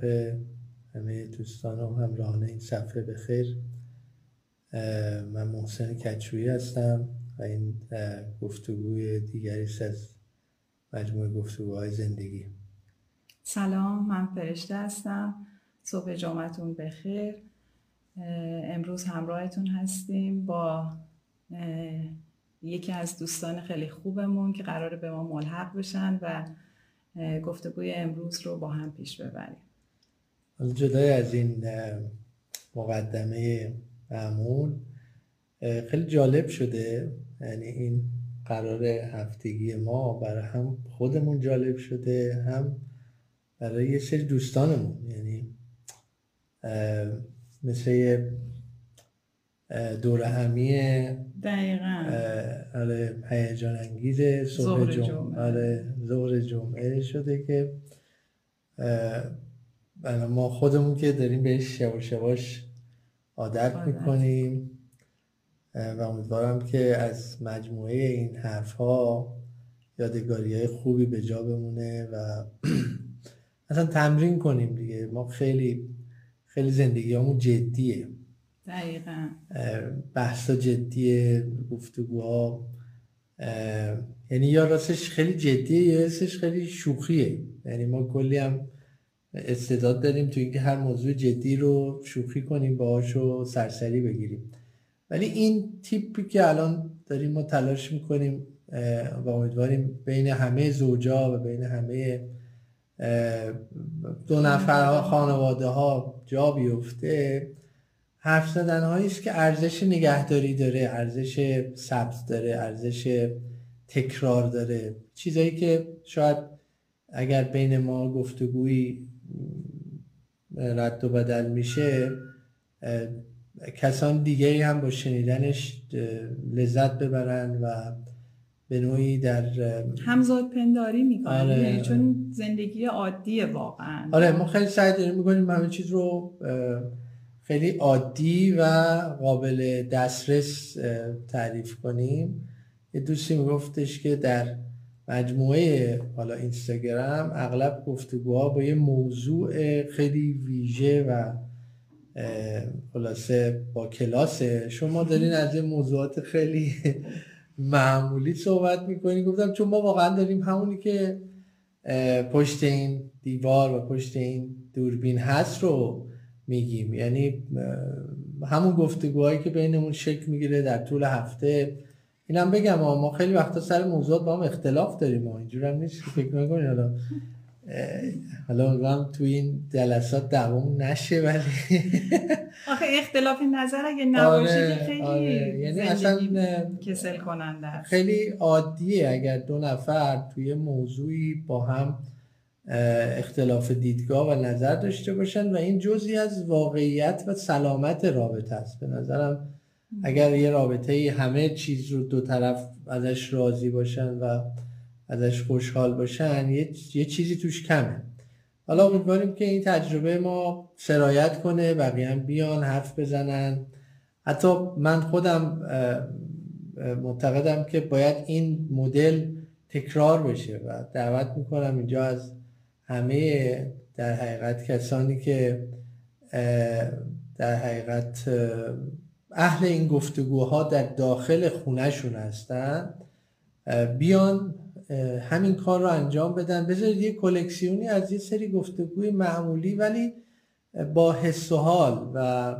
صبح. همه دوستان و همراهان این صفحه بخیر. من محسن کچویی هستم و این گفتگوی دیگری از مجموعه گفتگوهای زندگی. سلام من فرشته هستم. صبح جمعتون بخیر. امروز همراهتون هستیم با یکی از دوستان خیلی خوبمون که قراره به ما ملحق بشن و گفتگوی امروز رو با هم پیش ببریم. جدای از این مقدمه معمول خیلی جالب شده. یعنی این قرار هفتگی ما برای هم خودمون جالب شده هم برای یه سری دوستانمون. یعنی مثل دور همی دقیقا. آره هیجان انگیز صبح جمعه. آره ظهر جمعه شده که ما خودمون که داریم بهش یواش یواش عادت می‌کنیم. و امیدوارم که از مجموعه این حرف ها یادگاری های خوبی به جا بمونه و اصلا تمرین کنیم دیگه. ما خیلی خیلی زندگی همون جدیه. دقیقا. بحثا جدیه گفتگوها. یعنی یا راستش خیلی جدیه یا راستش خیلی شوخیه. یعنی ما کلی هم استعداد داریم تو اینکه هر موضوع جدی رو شوخی کنیم باهاش و سرسری بگیریم. ولی این تیپی که الان داریم ما تلاش می‌کنیم و امیدواریم بین همه زوجا و بین همه دو نفرها خانواده ها جا بیفته. حرف زدن است که ارزش نگهداری داره ارزش ثبت داره ارزش تکرار داره. چیزایی که شاید اگر بین ما گفتگویی رد و بدل میشه کسان دیگری هم با شنیدنش لذت ببرن و به نوعی در همزاد پنداری می‌کنن. آره، یعنی چون زندگی عادیه واقعا. آره ما خیلی سعی داریم می‌کنیم همه چیز رو خیلی عادی و قابل دسترس تعریف کنیم. یه دوستی میگفتش که در مجموعه حالا اینستاگرام اغلب گفتگوها با یه موضوع خیلی ویژه و خلاصه با کلاسه. شما دارین از یه موضوعات خیلی معمولی صحبت می‌کنین. گفتم چون ما واقعا داریم همونی که پشت این دیوار و پشت این دوربین هست رو میگیم. یعنی همون گفتگوهایی که بینمون شکل می‌گیره در طول هفته اینم بگم ما خیلی وقتا سر موضوعات با هم اختلاف داریم ما اینجور هم نیست که فکر نکنید حالا حالا تو این جلسات دوام نشه ولی آخه اختلاف نظر اگه نباشه آره، خیلی آره. یعنی اصلا کسل کننده خیلی عادیه اگر دو نفر توی موضوعی با هم اختلاف دیدگاه و نظر داشته باشن و این جزی از واقعیت و سلامت رابطه است به نظرم اگر یه رابطه همه چیز رو دو طرف ازش راضی باشن و ازش خوشحال باشن یه, یه چیزی توش کمه. حالا امیدواریم که این تجربه ما سرایت کنه بقیه هم بیان حرف بزنن. حتی من خودم معتقدم که باید این مدل تکرار بشه و دعوت می‌کنم اینجا از همه در حقیقت کسانی که در حقیقت اهل این گفتگوها در داخل خونهشون هستن بیان همین کار رو انجام بدن. بذارید یه کلکسیونی از یه سری گفتگوی معمولی ولی با حس و حال و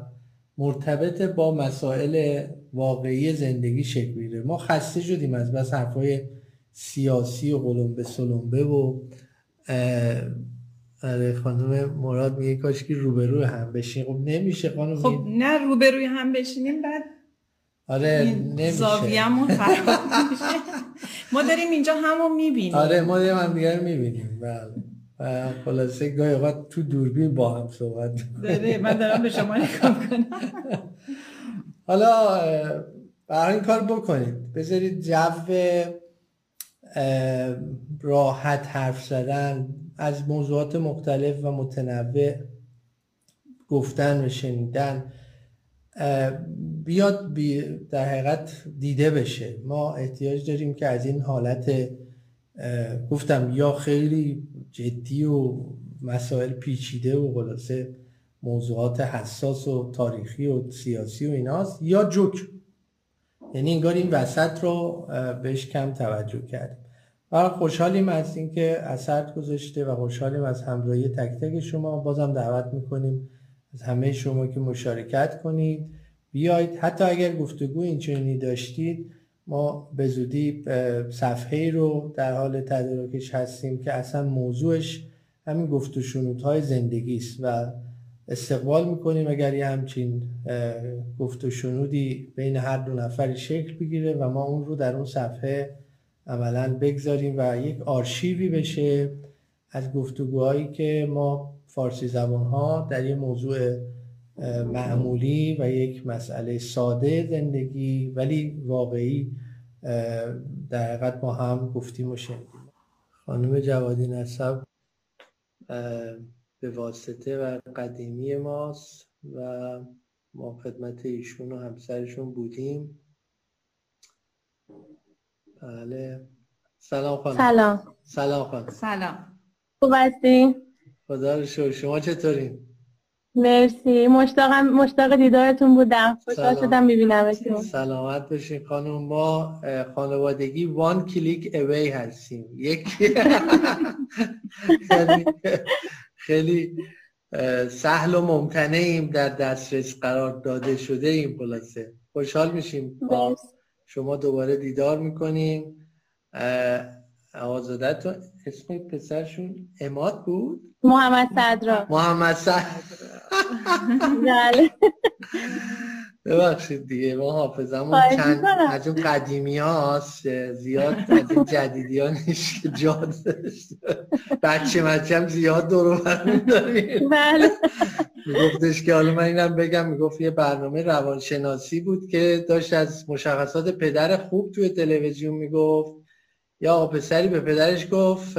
مرتبط با مسائل واقعی زندگی شکل می‌گیره. ما خسته شدیم از بس حرفای سیاسی و قلمبه سلمبه و آره خانم مراد میگه کاش که روبروی هم بشین خب نمیشه خانم خب نه روبروی هم بشینیم بعد آره نمیشه. زاویه‌مون خراب میشه. ما داریم اینجا همو می‌بینیم. آره ما داریم هم دیگه می‌بینیم. بله. و خلاصه گاهی اوقات تو دوربین با هم صحبت داره من دارم به شما نگاه کنم حالا برای این کار بکنید. بذارید جو راحت حرف زدن از موضوعات مختلف و متنوع گفتن و شنیدن بیاد بی در حقیقت دیده بشه. ما احتیاج داریم که از این حالت گفتم یا خیلی جدی و مسائل پیچیده و خلاصه موضوعات حساس و تاریخی و سیاسی و ایناست یا جوک. یعنی انگار این وسط رو بهش کم توجه کردیم. و خوشحالیم از اینکه اثر گذاشته و خوشحالیم از همراهی تک تک شما. بازم دعوت می‌کنیم از همه شما که مشارکت کنید. بیاید حتی اگر گفتگو اینچنینی داشتید ما به زودی صفحه رو در حال تدارکش هستیم که اصلا موضوعش همین گفت و شنودهای زندگی است و استقبال می‌کنیم اگر یه همچین گفت و شنودی بین هر دو نفری شکل بگیره و ما اون رو در اون صفحه عملا بگذاریم و یک آرشیوی بشه از گفتگوهایی که ما فارسی زبان ها در یه موضوع معمولی و یک مسئله ساده زندگی ولی واقعی در حقیقت ما هم گفتیم و شنیدیم. خانم جوادی نصب به واسطه و قدیمی ماست و ما خدمت ایشون و همسرشون بودیم. بله. سلام خانم. سلام. سلام خانم. سلام. خوب هستی؟ خدا رو شکر. شما چطورین؟ مرسی. مشتاقم مشتاق دیدارتون بودم. خوشحال شدم میبینمتون. سلامت باشین خانم. ما خانوادگی وان کلیک اوی هستیم. یک خیلی سهل و ممتنعیم در دسترس قرار داده شده این خلاصه خوشحال میشیم. با شما دوباره دیدار می‌کنیم. آزادتون اسم پسرشون اماد بود؟ محمد صدرا. محمد صدرا. بله. ببخشید دیگه ما حافظمون چند از اون قدیمی هاست زیاد از این جدیدی ها نیست که جا بچه بچه هم زیاد دورو داریم بله. میگفتش که حالا من اینم بگم می‌گفت یه برنامه روانشناسی بود که داشت از مشخصات پدر خوب توی تلویزیون می‌گفت. یا پسری به پدرش گفت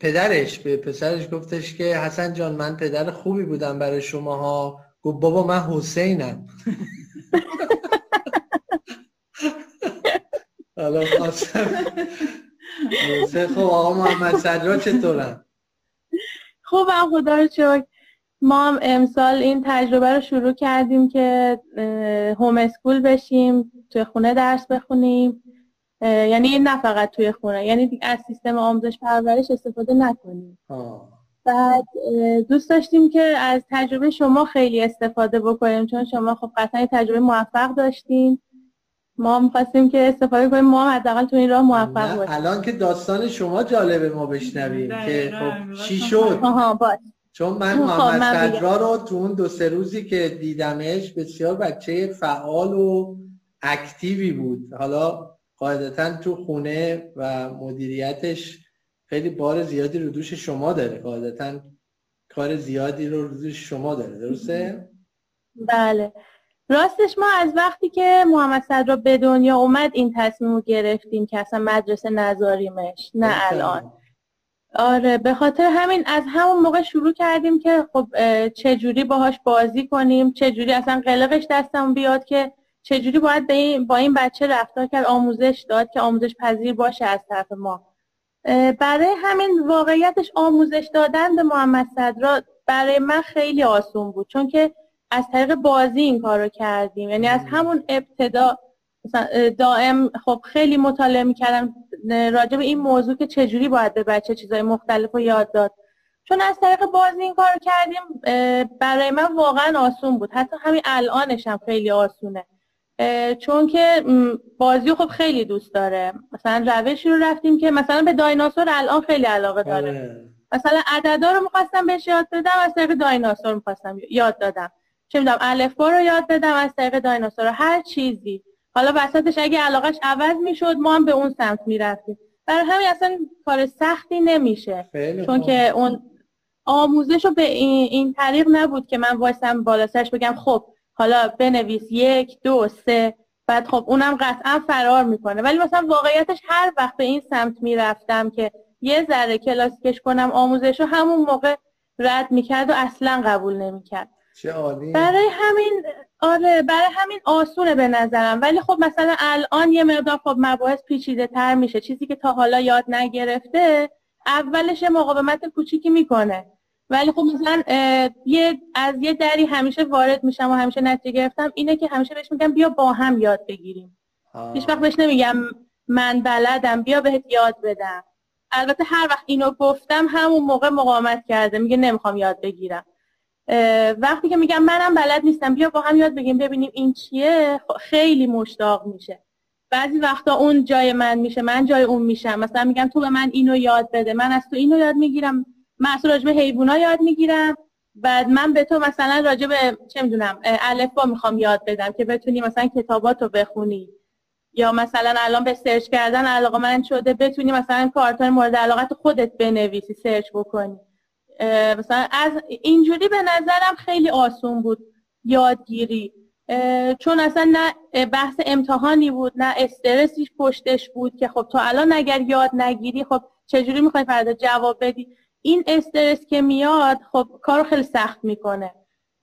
پدرش به پسرش گفتش که حسن جان من پدر خوبی بودم برای شماها. گفت بابا من حسینم. حالا خواستم خب آقا محمد صدرا چطورن؟ خوبم خدا رو شکر. ما هم امسال این تجربه رو شروع کردیم که هوم اسکول بشیم توی خونه درس بخونیم. یعنی نه فقط توی خونه یعنی از سیستم آموزش پرورش استفاده نکنیم. بعد دوست داشتیم که از تجربه شما خیلی استفاده بکنیم چون شما خب قطعا تجربه موفق داشتین. ما می‌خواستیم که استفاده کنیم ما حداقل تو این راه موفق باشیم. الان که داستان شما جالبه ما بشنویم که خب چی شد؟ چون من خب، محمد صدرا رو تو اون دو سه روزی که دیدمش بسیار بچه فعال و اکتیوی بود. حالا قاعدتا تو خونه و مدیریتش خیلی بار زیادی رو دوش شما داره. قاعدتا کار زیادی رو دوش شما داره. درسته؟ بله. راستش ما از وقتی که محمد صدرا به دنیا اومد این تصمیم رو گرفتیم که اصلا مدرسه نذاریمش نه الان. آره به خاطر همین از همون موقع شروع کردیم که خب چجوری باهاش بازی کنیم چجوری اصلا قلقش دستم بیاد که چجوری باید با این بچه رفتار کرد آموزش داد که آموزش پذیر باشه از طرف ما. برای همین واقعیتش آموزش دادن به محمد صدرا برای من خیلی آسون بود. چون که از طریق بازی این کار رو کردیم. یعنی از همون ابتدا دائم خب خیلی مطالعه می‌کردم راجع به این موضوع که چجوری باید به بچه چیزای مختلف رو یاد داد. چون از طریق بازی این کار کردیم برای من واقعا آسون بود. حتی همین الانش هم خیلی آسونه. چون که بازی خب خیلی دوست داره. مثلا روشی رو رفتیم که مثلا به دایناسور الان خیلی علاقه داره. آره. مثلا عددا رو می‌خواستم بهش یاد بدم از طریق دایناسور می‌خواستم یاد دادم. چه می‌دونم الفبا رو یاد بدم از طریق دایناسور. هر چیزی. حالا وسطش اگه علاقش عوض می‌شد ما هم به اون سمت می‌رفتیم. برای همین اصلا کار سختی نمیشه. چون که اون آموزش رو به این, این طریق نبود که من وایسم بالا سرش بگم خب حالا بنویس یک دو سه. بعد خب اونم قطعا فرار می‌کنه. ولی مثلا واقعیتش هر وقت به این سمت می‌رفتم که یه ذره کلاسیکش کنم آموزش رو همون موقع رد می‌کرد و اصلا قبول نمی‌کرد. برای همین آره برای همین آسونه به نظرم. ولی خب مثلا الان یه مقدار خب مباحث پیچیده تر میشه. چیزی که تا حالا یاد نگرفته اولش مقاومت کوچیکی می‌کنه. ولی خب مثلا یه از یه دری همیشه وارد میشم و همیشه نتیجه گرفتم اینه که همیشه بهش میگم بیا با هم یاد بگیریم. هیچ وقت بهش نمیگم من بلدم بیا بهت یاد بدم. البته هر وقت اینو گفتم همون موقع مقاومت کرده میگه نمی‌خوام یاد بگیرم. وقتی که میگم منم بلد نیستم بیا با هم یاد بگیم ببینیم این چیه خیلی مشتاق میشه. بعضی وقتا اون جای من میشه من جای اون میشم. مثلا میگم تو به من اینو یاد بده من از تو اینو یاد می‌گیرم. از راجب حیوونا یاد می‌گیرم. بعد من به تو مثلا راجب چه می‌دونم الفبا می‌خوام یاد بدم که بتونی مثلا کتاباتو بخونی. یا مثلا الان به سرچ کردن علاقه من شده بتونی مثلا کارتون مورد علاقت خودت بنویسی سرچ بکنی. مثلا از اینجوری به نظرم خیلی آسون بود یادگیری. چون اصلا نه بحث امتحانی بود نه استرسیش پشتش بود که خب تو الان اگر یاد نگیری خب چجوری می‌خوای فردا جواب بدی؟ این استرس که میاد خب کارو خیلی سخت می‌کنه.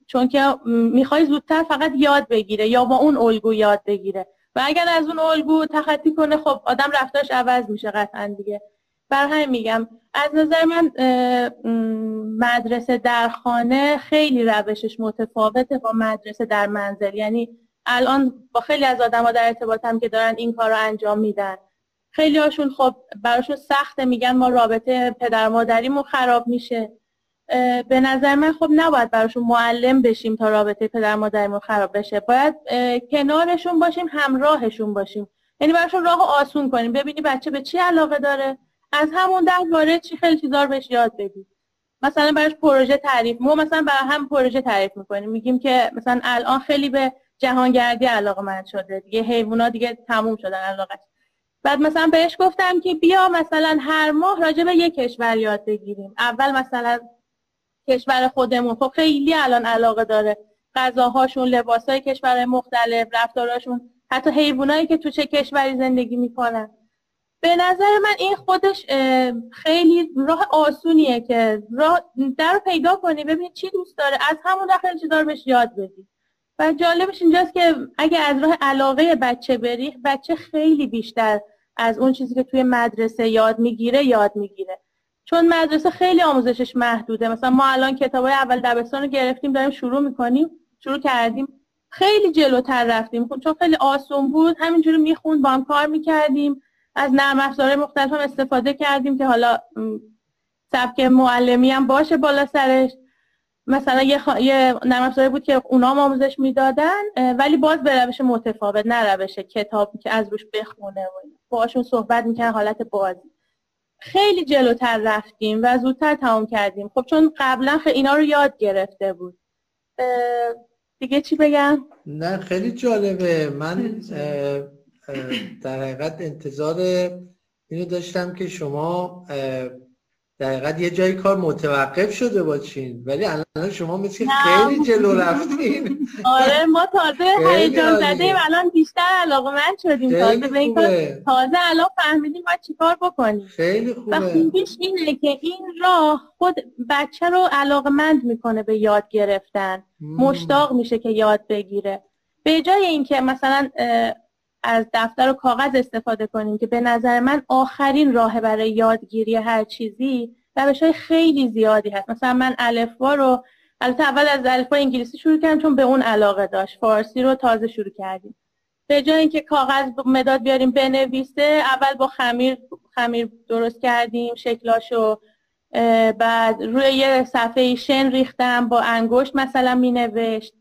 چون که می‌خوای زودتر فقط یاد بگیره یا با اون الگو یاد بگیره. و اگر از اون الگو تخطی کنه خب آدم رفتارش عوض میشه قطعا دیگه. بر همین میگم از نظر من مدرسه در خانه خیلی روشش متفاوته با مدرسه در منزل. یعنی الان با خیلی از آدم ها در ارتباطم که دارن این کار رو انجام میدن. خیلی هاشون خب براشون سخته میگن ما رابطه پدر مادریمون خراب میشه. به نظر من خب نباید براشون معلم بشیم تا رابطه پدر مادریمون خراب بشه. باید کنارشون باشیم همراهشون باشیم. یعنی براشون راه آسون کنیم. ببینی بچه به چی علاقه داره؟ از همون در وارد چی خیلی چیزا رو بهش یاد بدی. مثلا براش پروژه تعریف ما مثلا برای هم پروژه تعریف می‌کنیم. میگیم که مثلا الان خیلی به جهانگردی علاقه من شده. دیگه حیوونا دیگه تموم شدن علاقه بعد مثلا بهش گفتم که بیا مثلا هر ماه راجع به یک کشور یاد بگیریم. اول مثلا کشور خودمون. خب خیلی الان علاقه داره. غذاهاشون لباسای کشورهای مختلف رفتاراشون حتی حیوانایی که تو چه کشوری زندگی می‌کنن. به نظر من این خودش خیلی راه آسونیه که راه در پیدا کنی. ببین چی دوست داره. از همون داخل چی داره بهش یاد بدی. و جالبش اینجاست که اگه از راه علاقه بچه بری بچه خیلی بیشتر از اون چیزی که توی مدرسه یاد می‌گیره یاد می‌گیره. چون مدرسه خیلی آموزشش محدوده. مثلا ما الان کتابای اول دبستان رو گرفتیم داریم شروع می‌کنیم شروع کردیم. خیلی جلوتر رفتیم. خب چون خیلی آسون بود همینجوری می‌خوند با هم کار می‌کردیم. از نرم افزارهای مختلف هم استفاده کردیم که حالا سبک معلمی هم باشه بالا سرش. مثلا یه, خ... یه نرم افزاری بود که اونا آموزش می‌دادن ولی باز به روش متفاوت نه روش کتاب که از روش بخونه و باشون صحبت می‌کنن حالت بازی. خیلی جلوتر رفتیم و زودتر تمام کردیم. خب چون قبلا اینا رو یاد گرفته بود. دیگه چی بگم؟ نه خیلی جالبه. من در حقیقت انتظار اینو داشتم که شما در یه جایی کار متوقف شده باشین ولی الان شما مثل خیلی جلو رفتین. آره ما تازه هیجان زده الان بیشتر علاقه من شدیم. تازه به این تازه الان فهمیدیم باید چیکار بکنیم. خیلی خوبه. و خوبیش اینه که این راه خود بچه رو علاقه مند می‌کنه به یاد گرفتن. مشتاق میشه که یاد بگیره. به جای اینکه مثلا از دفتر و کاغذ استفاده کنیم که به نظر من آخرین راه برای یادگیری هر چیزی روش های خیلی زیادی هست. مثلا من الفبا رو البته اول از الفبا انگلیسی شروع کردم چون به اون علاقه داشت. فارسی رو تازه شروع کردیم. به جای اینکه کاغذ مداد بیاریم بنویسه اول با خمیر خمیر درست کردیم شکلاشو بعد روی یه صفحه شن ریختم با انگشت مثلا می نوشت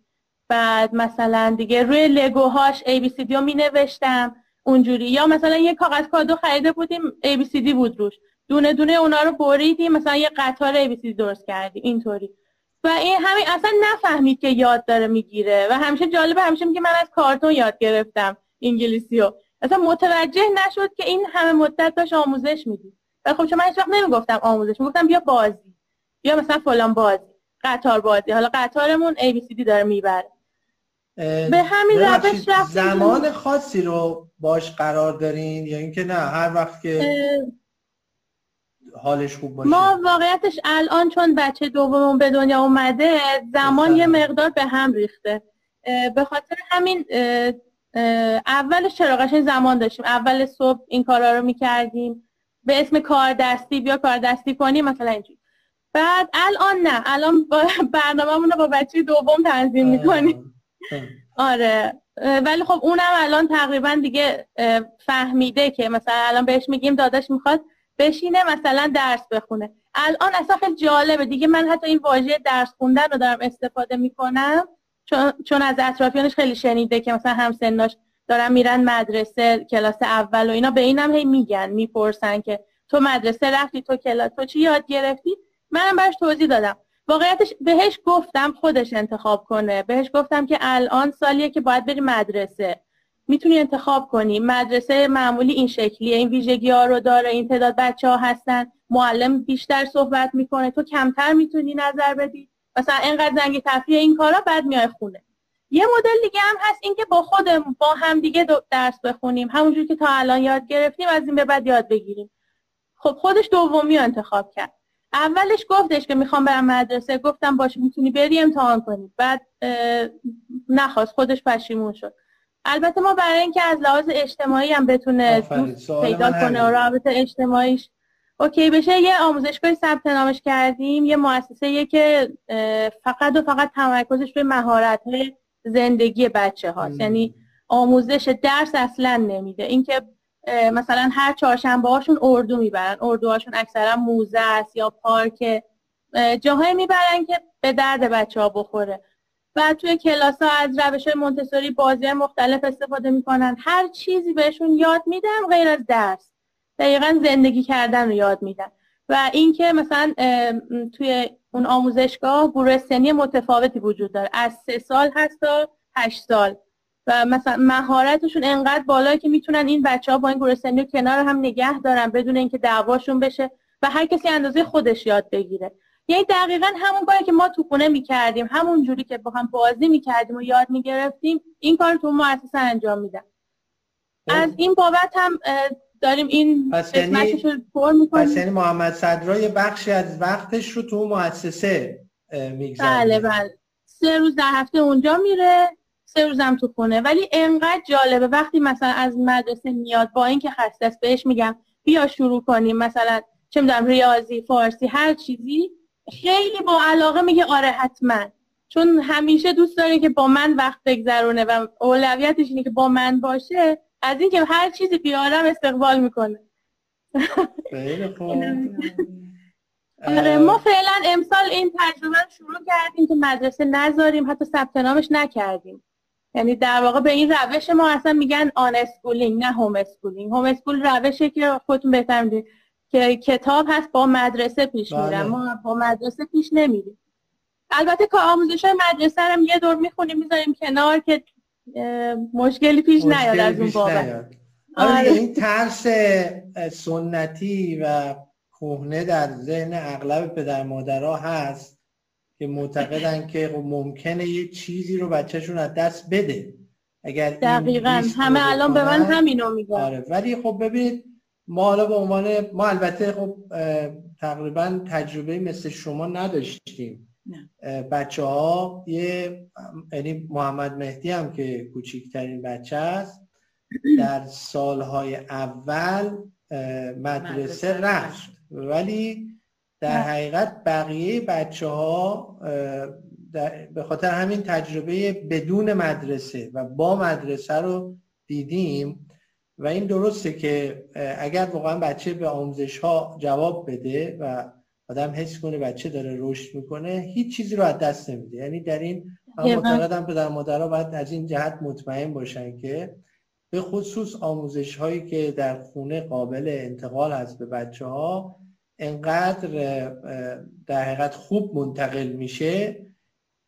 بعد مثلا دیگه روی لگوهاش ABCD رو می نوشتم اونجوری. یا مثلا یه کاغذ کادو خریده بودیم ABCD بود روش. دونه دونه اونا رو بریدیم مثلا یه قطار ABCD درست کردیم اینطوری. و این همین اصلا نفهمید که یاد داره می‌گیره. و همیشه جالبه همیشه میگه من از کارتون یاد گرفتم انگلیسی رو. اصلا متوجه نشد که این همه مدت داشت آموزش میدی و خب چون من هیچ وقت نمی‌گفتم آموزش می‌گفتم بیا بازی. بیا مثلا فلان بازی قطار بازی. حالا قطارمون ABCD داره می‌بره. به همین روش زمان خاصی رو باش قرار دارین؟ یا اینکه نه هر وقت که حالش خوب باشه. ما واقعیتش الان چون بچه دوممون به دنیا اومده زمان یه مقدار به هم ریخته. به خاطر همین اولش چرا قشنگ زمان داشتیم. اول صبح این کارا رو می‌کردیم. به اسم کار دستی بیا کار دستی کنی مثلا اینجوری. بعد الان نه. الان برنامه رو با بچه دوم تنظیم می‌کنیم. آره. ولی خب اونم الان تقریبا دیگه فهمیده که مثلا الان بهش میگیم داداش می‌خواد بشینه مثلا درس بخونه. الان اصلا خیلی جالبه. دیگه من حتی این واژه درس خوندن رو دارم استفاده می‌کنم چون, چون از اطرافیانش خیلی شنیده که مثلا همسناش دارن میرن مدرسه کلاس اول و اینا به اینم هی میگن می‌پرسن که تو مدرسه رفتی تو کلاس تو چی یاد گرفتی؟ منم براش توضیح دادم. واقعیتش بهش گفتم خودش انتخاب کنه. بهش گفتم که الان سالیه که باید بری مدرسه. می‌تونی انتخاب کنی. مدرسه معمولی این شکلیه. این ویژگی ها رو داره. این تعداد بچه ها هستن. معلم بیشتر صحبت می‌کنه. تو کمتر می‌تونی نظر بدی. مثلا اینقدر زنگ تفریح این کارا بعد میای خونه. یه مدل دیگه هم هست اینکه با خودم با هم دیگه درس بخونیم. همونجور که تا الان یاد گرفتیم از این به بعد یاد بگیریم. خب خودش دومی انتخاب کرد. اولش گفتش که می‌خوام برم مدرسه گفتم باشه می‌تونی بری امتحان کنی. بعد نخواست خودش پشیمون شد. البته ما برای اینکه از لحاظ اجتماعی هم بتونه پیدا کنه و رابطه اجتماعیش. اوکی بشه یه آموزشگاه ثبت نامش کردیم یه مؤسسه که فقط و فقط تمرکزش به مهارت زندگی بچه هاست یعنی آموزش درس اصلا نمیده. اینکه مثلا هر چهارشنبه هاشون اردو می‌برن. اردوهاشون اکثرا موزه است یا پارک جاهایی می‌برن که به درد بچه ها بخوره. و توی کلاس ها از روش های بازی مختلف استفاده می‌کنن. هر چیزی بهشون یاد میدن غیر از درس. دقیقا زندگی کردن رو یاد میدن. و اینکه مثلا توی اون آموزشگاه گروه سنی متفاوتی وجود داره. از سه سال هست تا هشت سال. و مثلا مهارتشون انقدر بالایی که می‌تونن این بچه ها با این گروه سنی رو کنار هم نگه دارن بدون اینکه دعواشون بشه و هر کسی اندازه خودش یاد بگیره. یعنی دقیقا همون کاری که ما تو خونه می‌کردیم همون جوری که با هم بازی می‌کردیم و یاد می‌گرفتیم این کار تو مؤسسه انجام میدن. خب. از این بابت هم داریم این پس یعنی, پس یعنی محمد صدرا یه بخشی از وقتش رو تو مؤسسه میگذره بله بله. سه روز در هفته اونجا میره. سه روزم تو خونه. ولی انقدر جالبه وقتی مثلا از مدرسه میاد با اینکه خسته است بهش میگم بیا شروع کنیم. مثلا چه می‌دونم ریاضی فارسی هر چیزی خیلی با علاقه میگه آره حتما. چون همیشه دوست داره که با من وقت بگذرونه و اولویتش اینه که با من باشه. از اینکه هر چیزی بیارم استقبال می‌کنه. خیلی آره ما فعلا امسال این تجربه شروع کردیم که مدرسه نذاریم حتی ثبت نامش نکردیم. یعنی در واقع به این روش ما اصلا میگن unschooling نه homeschooling homeschool روشه که خودتون بهتر می‌دونید که کتاب هست با مدرسه پیش میرن بله. ما با مدرسه پیش نمیریم. البته که آموزش مدرسه هم یه دور می‌خونیم می‌ذاریم کنار که مشکلی پیش نیاد از اون بابت. آره. این ترس سنتی و کهنه در ذهن اغلب پدر مادرها هست. که معتقدن که خب ممکنه یه چیزی رو بچهشون از دست بده. اگر دقیقا. همه الان به من همینو میگن. آره. ولی خب ببینید ما حالا به عنوان ما البته خب تقریبا تجربه مثل شما نداشتیم. بچه ها یه یعنی محمد مهدی هم که کوچکترین بچه است در سالهای اول مدرسه رفت. ولی در حقیقت بقیه بچه ها به خاطر همین تجربه بدون مدرسه و با مدرسه رو دیدیم و این درسته که اگر واقعا بچه به آموزش ها جواب بده و آدم حس کنه بچه داره رشد می‌کنه هیچ چیزی رو از دست نمیده. یعنی در این من معتقدم پدر مادرها باید از این جهت مطمئن باشن که به خصوص آموزش هایی که در خونه قابل انتقال هست به بچه ها انقدر در حقیقت خوب منتقل میشه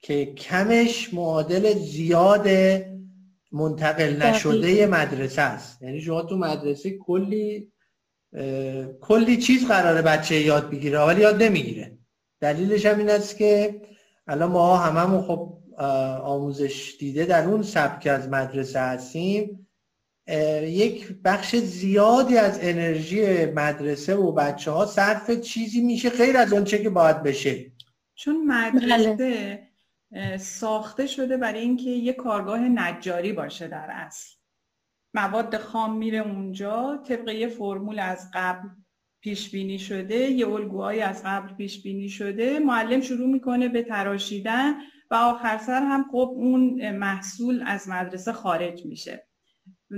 که کمش معادل زیاد منتقل نشده مدرسه است. یعنی شما تو مدرسه کلی کلی چیز قراره بچه یاد بگیره ولی یاد نمی‌گیره. دلیلش هم این است که الان ما هممون خب آموزش دیده در اون سبک از مدرسه هستیم. یک بخش زیادی از انرژی مدرسه و بچه ها صرف چیزی میشه غیر از اون چه که باید بشه. چون مدرسه ساخته شده برای اینکه یه کارگاه نجاری باشه در اصل. مواد خام میره اونجا طبق یه فرمول از قبل پیش بینی شده یه الگوهایی از قبل پیش بینی شده معلم شروع می‌کنه به تراشیدن و آخر سر هم خب اون محصول از مدرسه خارج میشه.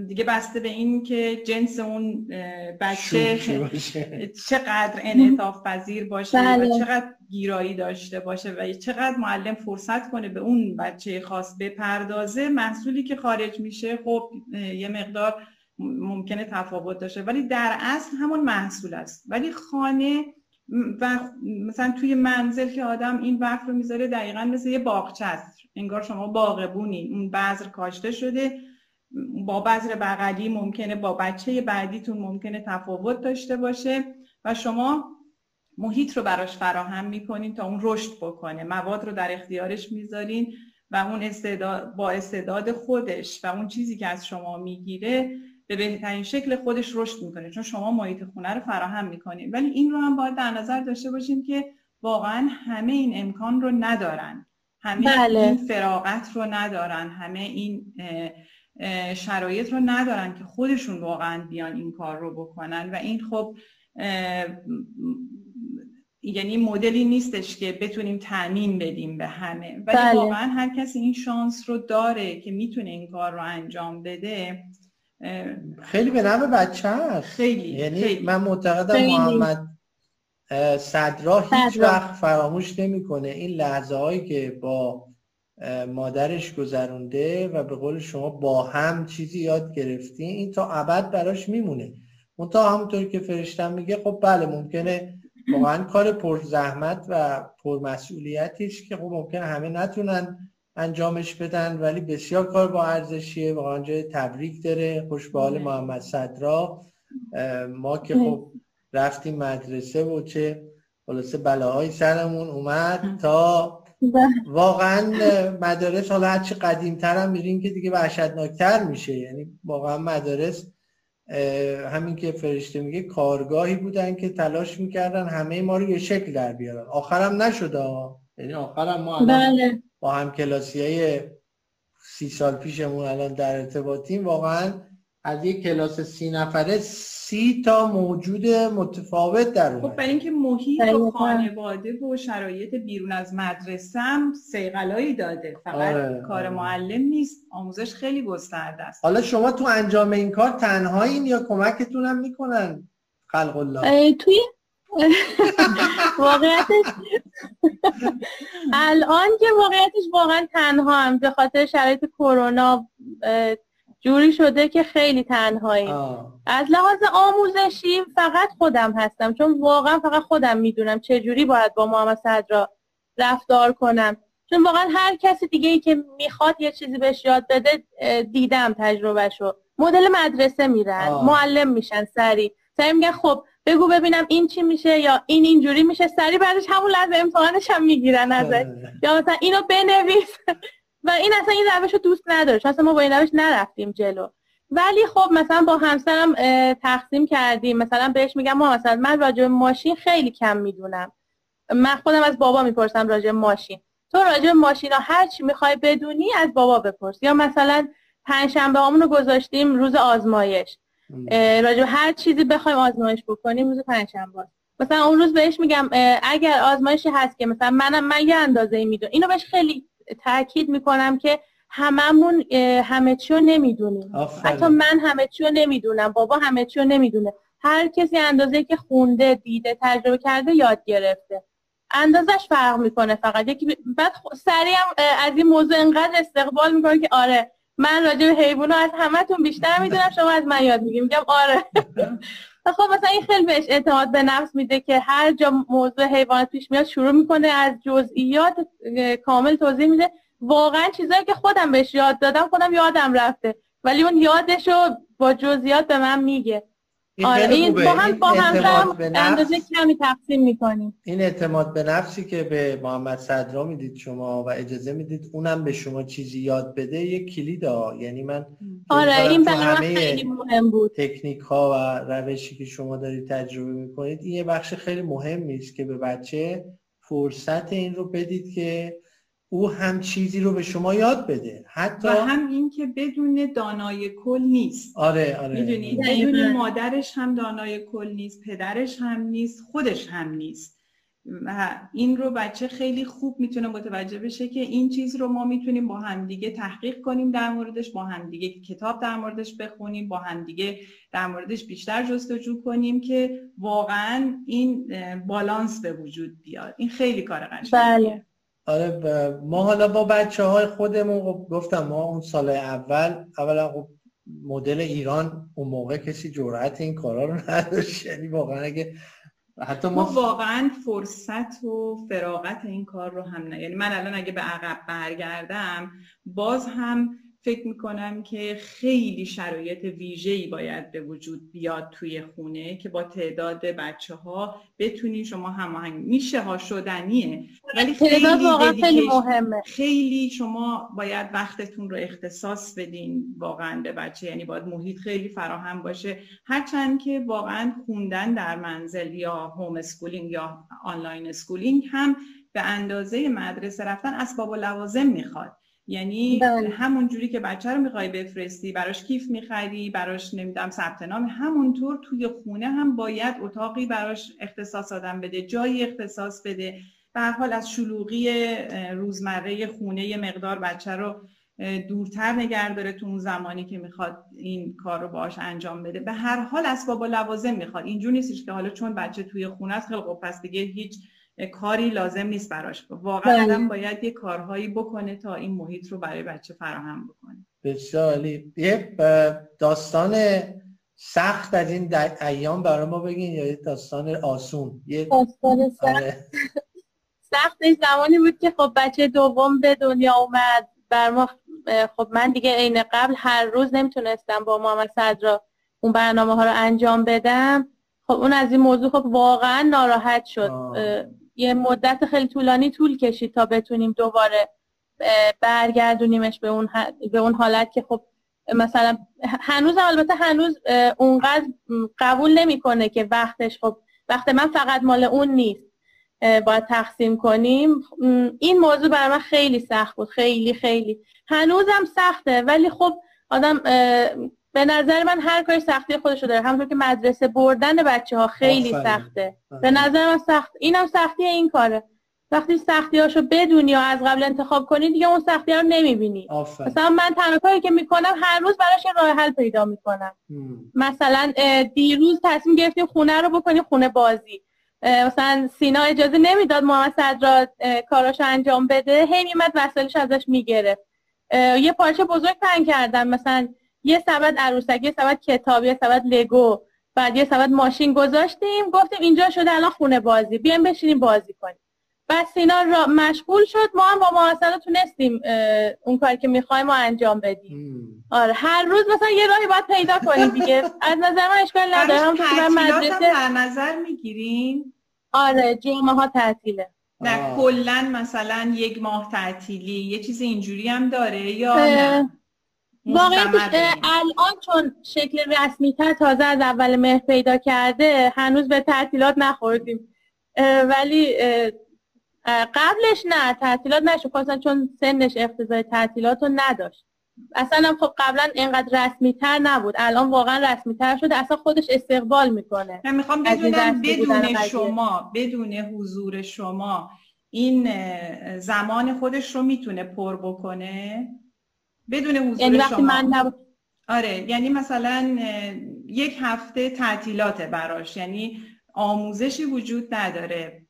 دیگه بسته به این که جنس اون بچه چقدر انعطاف پذیر باشه و بله. چقدر گیرایی داشته باشه و چقدر معلم فرصت کنه به اون بچه خاص بپردازه محصولی که خارج میشه خب یه مقدار ممکنه تفاوت داشته. ولی در اصل همون محصول است. ولی خانه و مثلا توی منزل که آدم این وقت رو می‌ذاره دقیقا مثل یه باغچه است. انگار شما باغبونین اون بذر کاشته شده. با بذر بغلی ممکنه با بچه بعدیتون ممکنه تفاوت داشته باشه و شما محیط رو براش فراهم می‌کنین تا اون رشد بکنه. مواد رو در اختیارش می‌ذارین و اون استعداد با استعداد خودش و اون چیزی که از شما می‌گیره به بهترین شکل خودش رشد می‌کنه. چون شما محیط خونه رو فراهم می‌کنین. ولی این رو هم باید در نظر داشته باشیم که واقعا همه این امکان رو ندارن. همه بله. این فراغت رو ندارن. همه این شرایط رو ندارن که خودشون واقعا بیان این کار رو بکنن. و این خب یعنی مدلی نیستش که بتونیم تعمین بدیم به همه. ولی بله. واقعا هر کسی این شانس رو داره که می‌تونه این کار رو انجام بده. خیلی به نام بچه خیلی یعنی خیلی. من معتقدم محمد صدرا هیچ وقت فراموش نمی‌کنه. این لحظه هایی که با مادرش گذرونده و به قول شما با هم چیزی یاد گرفتی این تا ابد براش میمونه. اون تا همونطور که فرشتم میگه خب بله ممکنه واقعا کار پر زحمت و پر مسئولیتیش که خب ممکنه همه نتونن انجامش بدن ولی بسیار کار با ارزشیه. واقعا جای تبریک داره. خوش به حال محمد صدرا. ما که خب رفتیم مدرسه و چه خلاصه بلاهای سرمون اومد تا واقعا مدارس حالا هرچی قدیمتر هم میریم که دیگه وحشتناکتر میشه. یعنی واقعا مدارس همین که فرشته میگه کارگاهی بودن که تلاش می‌کردن همه ما رو یه شکل در بیارن. آخرم نشده یعنی آخرم ما بله. با هم کلاسی های سی سال پیشمون الان در ارتباطیم. واقعا از یک کلاس سی نفره سی تا موجود متفاوت در اومد خب برای اینکه محیط و خانواده و شرایط بیرون از مدرسه هم سیغلایی داده. فقط آره، کار آره. معلم نیست آموزش خیلی گسترده است. حالا شما تو انجام این کار تنهایین یا کمکتون هم می‌کنن؟ خلق الله توی واقعیتش الان که واقعیتش واقعا تنها هم به خاطر شرایط کرونا جوری شده که خیلی تنهایی از لحاظ آموزشی فقط خودم هستم چون واقعا فقط خودم می‌دونم چه جوری باید با محمد صدرا رفتار کنم. چون واقعا هر کسی دیگه ای که می‌خواد یه چیزی بهش یاد بده دیدم تجربهشو. مدل مدرسه میرن معلم میشن سری. سری میگن خب بگو ببینم این چی میشه یا این اینجوری میشه. سری بعدش همون لحظه امتحانش هم می‌گیرن ازش. یا مثلا اینو بنویس. و این اصلا این روش رو دوست نداره. اصلا ما با این روش نرفتیم جلو. ولی خب مثلا با همسرم تقسیم کردیم. مثلا بهش میگم ما مثلا من راجع ماشین خیلی کم می‌دونم. من خودم از بابا می‌پرسم راجع ماشین. تو راجع ماشین ها هر چی می‌خوای بدونی از بابا بپرس. یا مثلا پنجشنبه همون رو گذاشتیم روز آزمایش. راجع هر چیزی بخوایم آزمایش بکنیم روز پنجشنبه مثلا اون روز بهش میگم اگر آزمایشی هست که مثلا منم من یه اندازه می‌دونم. اینو بهش خیلی تاکید می‌کنم که هممون همه چی رو نمی‌دونیم. حتی من همه چی رو نمی‌دونم بابا همه چی رو نمی‌دونه. هر کسی اندازه که خونده دیده تجربه کرده یاد گرفته. اندازش فرق می‌کنه فقط. یکی بعد سریع از این موضوع انقدر استقبال می‌کنه که آره من راجع به حیوانات از همتون بیشتر می‌دونم شما از من یاد میگیم میگم آره. خب مثلا این خیلی بهش اعتماد به نفس میده که هر جا موضوع حیوانات پیش میاد شروع می‌کنه از جزئیات کامل توضیح میده. واقعا چیزایی که خودم بهش یاد دادم خودم یادم رفته. ولی اون یادشو با جزئیات به من میگه. این آره این با هم با هم اندازه کمی تقسیم می‌کنیم. این اعتماد به نفسی که به محمد صدرا می‌دید شما و اجازه می‌دید اونم به شما چیزی یاد بده یک کلید ها یعنی من آره این برای خیلی مهم بود. تکنیک ها و روشی که شما دارید تجربه می‌کنید این یه بخش خیلی مهمی است که به بچه فرصت این رو بدید که او هم چیزی رو به شما یاد بده. حتی و هم این که بدون دانای کل نیست. آره آره. می‌دونید بدون مادرش هم دانای کل نیست پدرش هم نیست خودش هم نیست. و این رو بچه خیلی خوب می‌تونه متوجه بشه که این چیز رو ما می‌تونیم با همدیگه تحقیق کنیم در موردش با همدیگه کتاب در موردش بخونیم با همدیگه در موردش بیشتر جستجو کنیم که واقعا این بالانس به وجود بیاد. این خیلی کار قشنگیه. بله. آره ما حالا با بچه های خودمون خب گفتم ما اون سال اول اولا خب مدل ایران اون موقع کسی جرأت این کارا رو نداشت. یعنی واقعا اگه حتی ما, واقعا فرصت و فراغت این کار رو هم نه. یعنی من الان اگه به عقب برگردم باز هم فکر می‌کنم که خیلی شرایط ویژه‌ای باید به وجود بیاد توی خونه که با تعداد بچه ها بتونی شما هماهنگ میشه ها شدنیه. ولی خیلی خیلی مهمه. خیلی شما باید وقتتون رو اختصاص بدین واقعا به بچه. یعنی باید محیط خیلی فراهم باشه. هرچند که واقعا خوندن در منزل یا homeschooling یا online schooling هم به اندازه مدرسه رفتن اسباب و لوازم می‌خواد. یعنی بله. همون جوری که بچه رو می‌خوای بفرستی براش کیف می‌خری براش نمی‌دونم ثبت نام همونطور توی خونه هم باید اتاقی براش اختصاص دادن بده جایی اختصاص بده. به حال از شلوغی روزمره خونه یه مقدار بچه رو دورتر نگه داره تو اون زمانی که می‌خواد این کار رو باش انجام بده. به هر حال اسباب و لوازم می‌خواد. اینجور نیستش که حالا چون بچه توی خونه است خیلی خب پس دیگه هیچ کاری لازم نیست براش. واقعا بله. آدم باید یه کارهایی بکنه تا این محیط رو برای بچه فراهم بکنه. بسیار عالی. یه داستان سخت از این ایام برای ما بگین یا یه داستان آسون؟ یه داستان سخت. آره. سختش زمانی بود که خب بچه دوم به دنیا اومد. بر ما خب من دیگه عین قبل هر روز نمی‌تونستم با محمد صدرا اون برنامه ها رو انجام بدم. خب اون از این موضوع خب واقعا ناراحت شد. یه مدت خیلی طولانی طول کشید تا بتونیم دوباره برگردونیمش به اون, به اون حالت که خب مثلا هنوز البته هنوز اونقدر قبول نمی‌کنه که وقتش خب وقت من فقط مال اون نیست. باید تقسیم کنیم. این موضوع برای من خیلی سخت بود خیلی خیلی. هنوزم سخته ولی خب آدم به نظر من هر کاری سختی خودشو داره. همونطور که مدرسه بردن بچه ها خیلی سخته. به نظر من سخت. اینم سختی این کاره. وقتی سختی هاشو بدونی یا از قبل انتخاب کنی دیگه اون سختی ها رو نمی‌بینی. مثلا من تنها کاری که می‌کنم هر روز براش راه حل پیدا می‌کنم. مثلا دیروز تصمیم گرفتیم خونه رو بکنیم خونه بازی. مثلا سینا اجازه نمی‌داد محمد صدرا کاراشو انجام بده. هی میمد وسایلش ازش می‌گرفت. یه پارچه بزرگ پنگ کردم مثلا یه سبد عروسک یه سبد کتاب یه سبد لگو بعد یه سبد ماشین گذاشتیم گفتیم اینجا شده الان خونه بازی بیایم بشینیم بازی کنیم. بعد سینا را مشغول شد ما هم با محاسنه تونستیم اون کاری که می‌خوایم ما انجام بدیم. آره هر روز مثلا یه راهی باید پیدا کنیم دیگه. از نظر من اشکال نداره هم مدرسه در نظر می‌گیرین؟ آره جمعه ها تعطیله. نه کلا مثلا یک ماه تعطیلی یه چیز اینجوری هم داره یا نه؟ واقعیتش الان چون شکل رسمی تر تازه از اول مهر پیدا کرده هنوز به تعطیلات نخوردیم. ولی قبلش نه تعطیلات نشد. خواستن چون سنش اقتضای تعطیلات رو نداشت. اصلا خب قبلا اینقدر رسمی تر نبود. الان واقعا رسمی تر شده. اصلا خودش استقبال می‌کنه. من می‌خوام بدونم بدون شما بدون حضور شما این زمان خودش رو می‌تونه پر بکنه؟ بدون حضور یعنی وقتی شما. من آره یعنی مثلا یک هفته تعطیلات براش. یعنی آموزشی وجود نداره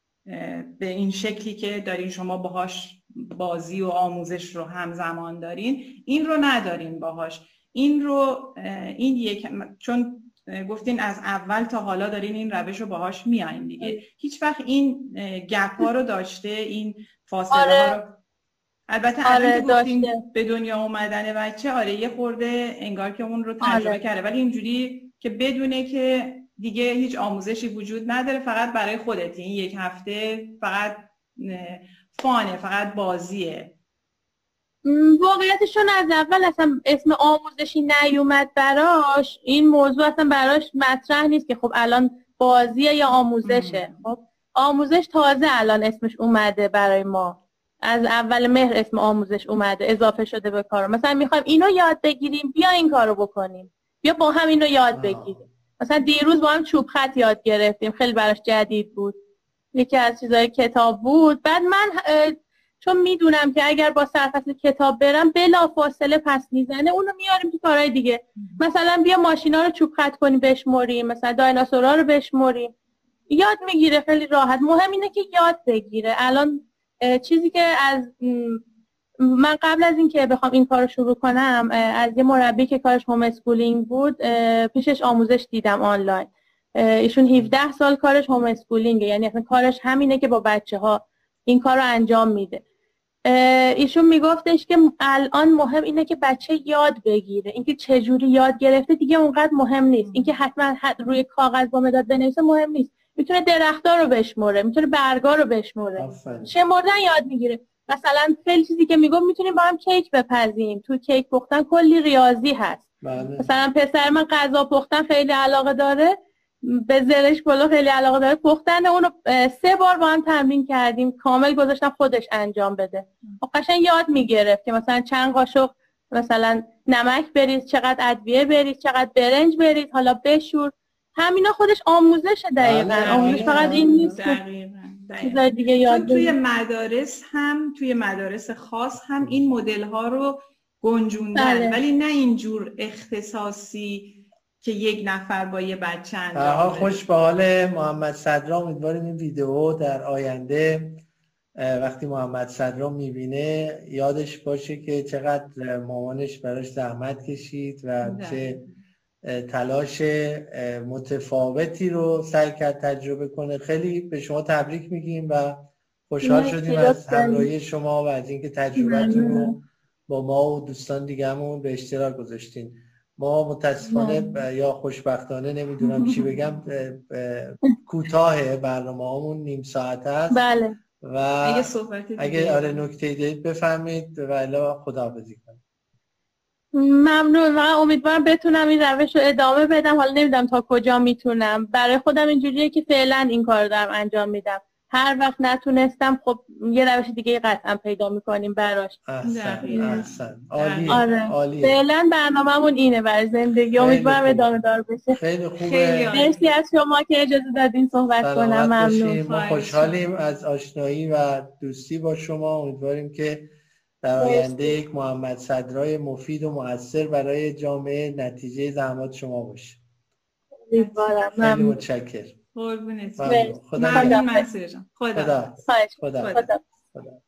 به این شکلی که دارین شما باهاش بازی و آموزش رو همزمان دارین. این رو ندارین باهاش. این رو این یک چون گفتین از اول تا حالا دارین این روش رو باهاش میایین دیگه. هیچ وقت این گپ ها رو داشته این فاصله آره. ها رو البته آره گفتیم به دنیا اومدن بچه آره یه خورده انگار که اون رو تجربه آره. کرده. ولی اینجوری که بدونه که دیگه هیچ آموزشی وجود نداره فقط برای خودت این یک هفته فقط فانه فقط بازیه. واقعیتشون از اول اصلا اسم آموزشی نیومد براش. این موضوع اصلا براش مطرح نیست که خب الان بازیه یا آموزشه. خب آموزش تازه الان اسمش اومده برای ما. از اول مهر اسم آموزش اومده اضافه شده به کار مثلا می‌خوایم اینو یاد بگیریم بیا این کارو بکنیم. بیا با هم اینو یاد بگیریم. مثلا دیروز با هم چوب خط یاد گرفتیم خیلی براش جدید بود. یکی از چیزای کتاب بود. بعد من چون می‌دونم که اگر با سرفصل کتاب برم بلا فاصله پس می‌زنه اونو میاریم تو کارهای دیگه. مثلا بیا ماشینا رو چوب خط کنیم بشمریم. مثلا دایناسورا رو بشمریم. یاد می‌گیره خیلی راحت. مهم اینه که یاد بگیره. الان چیزی که از من قبل از اینکه بخوام این کار رو شروع کنم از یه مربی که کارش homeschooling بود پیشش آموزش دیدم آنلاین. ایشون 17 سال کارش homeschooling ه یعنی اصلا کارش همینه که با بچه ها این کار رو انجام میده. ایشون میگفتش که الان مهم اینه که بچه یاد بگیره. اینکه چجوری یاد گرفته دیگه اونقدر مهم نیست. اینکه حتما روی کاغذ با مداد بنویسه مهم نیست. می‌تونه درختها رو بشموره می‌تونه برگا رو بشموره. شمردن یاد می‌گیره؟ مثلا خیلی چیزی که میگم می‌تونیم با هم کیک بپزیم. تو کیک پختن کلی ریاضی هست. بله. مثلا پسر من غذا پختن خیلی علاقه داره. به زرش پلو خیلی علاقه داره. پختن اونو سه بار با هم تمرین کردیم. کامل گذاشتم خودش انجام بده. خب قشنگ یاد می‌گرفت که مثلا چند قاشق مثلا نمک بریز چقدر ادویه بریز چقدر برنج بریز حالا بشور. همینا خودش آموزش دقیقا. بله، آموزش فقط این نیست چیزای دیگه یاد توی مدارس هم توی مدارس خاص هم این مدل ها رو گنجوندن. بله. ولی نه اینجور اختصاصی که یک نفر با یه بچه انجام خوش به حال محمد صدرا. امیدواریم این ویدیو در آینده وقتی محمد صدرا می‌بینه یادش باشه که چقدر مامانش براش زحمت کشید و چه تلاش متفاوتی رو سعی کرد تجربه کنه. خیلی به شما تبریک میگیم و خوشحال شدیم از همراهی شما و از اینکه تجربتون رو با ما و دوستان دیگهمون به اشتراک گذاشتین. ما متاسفانه یا خوشبختانه نمی‌دونم چی بگم کوتاه برنامه همون نیم ساعت هست بله. و اگه, اگه آره نکته دارید بفهمید و خداحافظی کنید ممنون. من امیدوارم بتونم این روش رو ادامه بدم. حالا نمی‌دونم تا کجا می‌تونم. برای خودم اینجوریه که فعلا این کار دارم انجام میدم. هر وقت نتونستم خب یه روش دیگه قطعا پیدا می‌کنیم براش. احسن احسن. عالی آره. فعلا برنامهمون اینه برای زندگی. امیدوارم ادامه دار بشه. خیلی خوبه. مرسی از شما که اجازه دادین صحبت کنم. ممنون ما خوشحالیم از آشنایی و دوستی با شما. امیدواریم که در آینده یک محمد صدرای مفید و مؤثر برای جامعه نتیجه زحمات شما باشه. خیلی متشکر قربونت. خدا خدا خدا